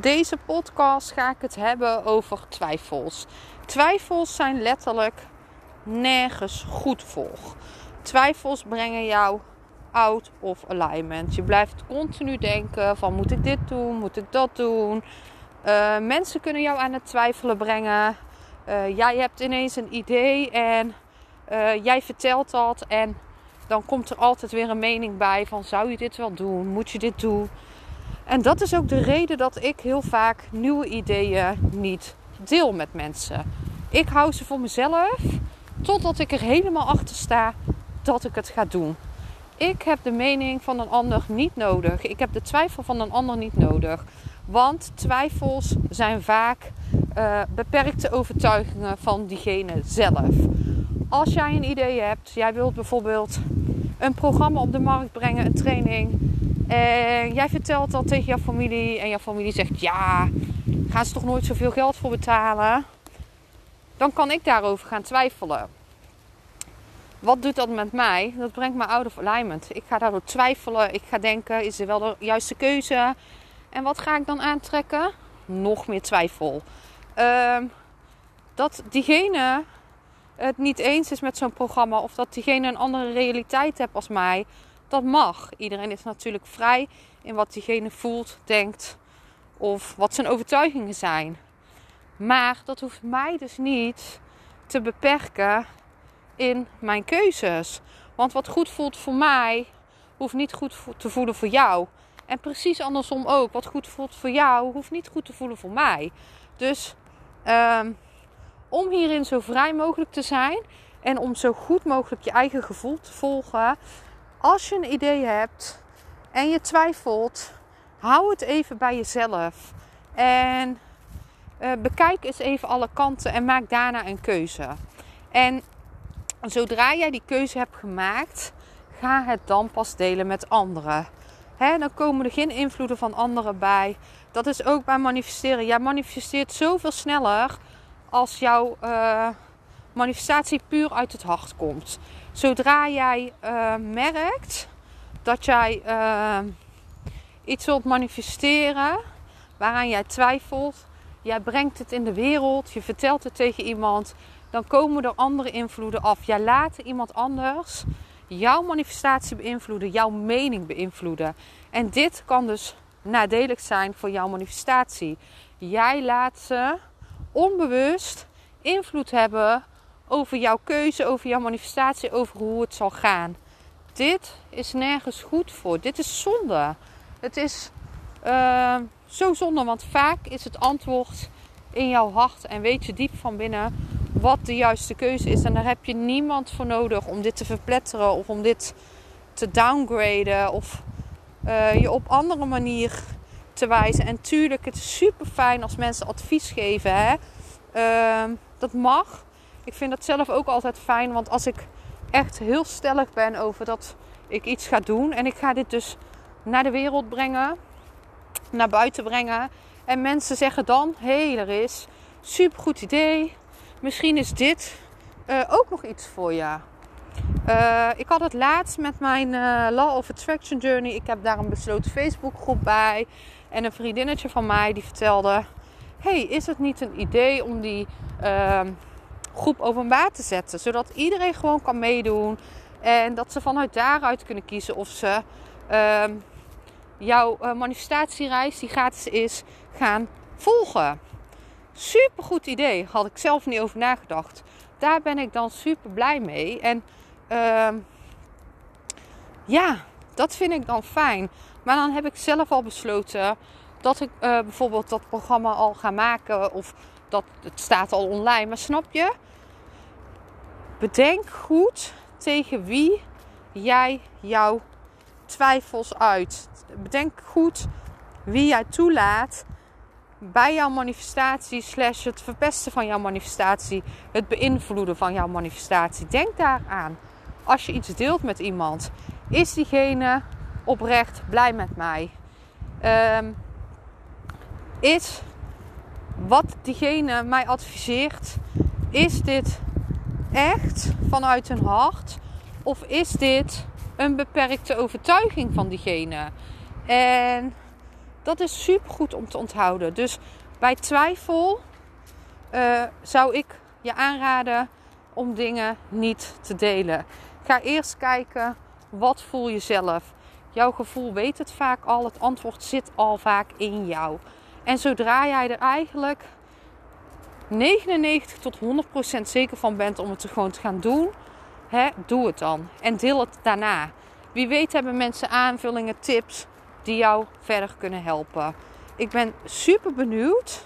Deze podcast ga ik het hebben over twijfels. Twijfels zijn letterlijk nergens goed voor. Twijfels brengen jou out of alignment. Je blijft continu denken van moet ik dit doen, moet ik dat doen. Uh, mensen kunnen jou aan het twijfelen brengen. Uh, jij hebt ineens een idee en uh, jij vertelt dat en dan komt er altijd weer een mening bij van zou je dit wel doen, moet je dit doen. En dat is ook de reden dat ik heel vaak nieuwe ideeën niet deel met mensen. Ik hou ze voor mezelf totdat ik er helemaal achter sta dat ik het ga doen. Ik heb de mening van een ander niet nodig. Ik heb de twijfel van een ander niet nodig. Want twijfels zijn vaak uh, beperkte overtuigingen van diegene zelf. Als jij een idee hebt, jij wilt bijvoorbeeld een programma op de markt brengen, een training. En jij vertelt dat tegen jouw familie en jouw familie zegt ja, gaan ze toch nooit zoveel geld voor betalen? Dan kan ik daarover gaan twijfelen. Wat doet dat met mij? Dat brengt me out of alignment. Ik ga daardoor twijfelen. Ik ga denken, is er wel de juiste keuze? En wat ga ik dan aantrekken? Nog meer twijfel. Uh, dat diegene het niet eens is met zo'n programma of dat diegene een andere realiteit hebt als mij, dat mag. Iedereen is natuurlijk vrij in wat diegene voelt, denkt of wat zijn overtuigingen zijn. Maar dat hoeft mij dus niet te beperken in mijn keuzes. Want wat goed voelt voor mij, hoeft niet goed te voelen voor jou. En precies andersom ook. Wat goed voelt voor jou, hoeft niet goed te voelen voor mij. Dus um, om hierin zo vrij mogelijk te zijn en om zo goed mogelijk je eigen gevoel te volgen. Als je een idee hebt en je twijfelt, hou het even bij jezelf. En uh, bekijk eens even alle kanten en maak daarna een keuze. En zodra jij die keuze hebt gemaakt, ga het dan pas delen met anderen. He, dan komen er geen invloeden van anderen bij. Dat is ook bij manifesteren. Jij manifesteert zoveel sneller als jouw uh, manifestatie puur uit het hart komt. Zodra jij uh, merkt dat jij uh, iets wilt manifesteren waaraan jij twijfelt, jij brengt het in de wereld, je vertelt het tegen iemand, dan komen er andere invloeden af. Jij laat iemand anders jouw manifestatie beïnvloeden, jouw mening beïnvloeden. En dit kan dus nadelig zijn voor jouw manifestatie. Jij laat ze onbewust invloed hebben over jouw keuze, over jouw manifestatie, over hoe het zal gaan. Dit is nergens goed voor. Dit is zonde. Het is uh, zo zonde, want vaak is het antwoord in jouw hart en weet je diep van binnen wat de juiste keuze is. En daar heb je niemand voor nodig om dit te verpletteren of om dit te downgraden of uh, je op andere manier te wijzen. En tuurlijk, het is super fijn als mensen advies geven. Hè? Uh, dat mag. Ik vind dat zelf ook altijd fijn. Want als ik echt heel stellig ben over dat ik iets ga doen. En ik ga dit dus naar de wereld brengen. Naar buiten brengen. En mensen zeggen dan, hé, hey, er is super goed idee. Misschien is dit uh, ook nog iets voor je. Uh, ik had het laatst met mijn uh, Law of Attraction Journey. Ik heb daar een besloten Facebookgroep bij. En een vriendinnetje van mij die vertelde: Hey, is het niet een idee om die uh, groep openbaar te zetten? Zodat iedereen gewoon kan meedoen. En dat ze vanuit daaruit kunnen kiezen of ze ehm, jouw uh, manifestatiereis, die gratis is, gaan volgen. Super goed idee. Had ik zelf niet over nagedacht. Daar ben ik dan super blij mee. En uh, ja, dat vind ik dan fijn. Maar dan heb ik zelf al besloten dat ik uh, bijvoorbeeld dat programma al ga maken. Of dat het staat al online. Maar snap je? Bedenk goed tegen wie jij jouw twijfels uit. Bedenk goed wie jij toelaat bij jouw manifestatie, slash het verpesten van jouw manifestatie, het beïnvloeden van jouw manifestatie. Denk daaraan. Als je iets deelt met iemand, is diegene oprecht blij met mij? Um, is wat diegene mij adviseert, is dit echt vanuit hun hart? Of is dit een beperkte overtuiging van diegene? En dat is super goed om te onthouden. Dus bij twijfel uh, zou ik je aanraden om dingen niet te delen. Ga eerst kijken wat voel je zelf. Jouw gevoel weet het vaak al. Het antwoord zit al vaak in jou. En zodra jij er eigenlijk 99 tot 100% zeker van bent om het gewoon te gaan doen, hè, doe het dan. En deel het daarna. Wie weet hebben mensen aanvullingen, tips die jou verder kunnen helpen. Ik ben super benieuwd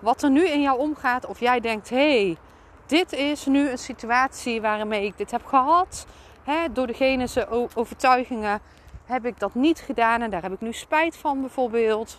wat er nu in jou omgaat. Of jij denkt, hé, hey, dit is nu een situatie waarmee ik dit heb gehad. Door degene overtuigingen heb ik dat niet gedaan en daar heb ik nu spijt van bijvoorbeeld.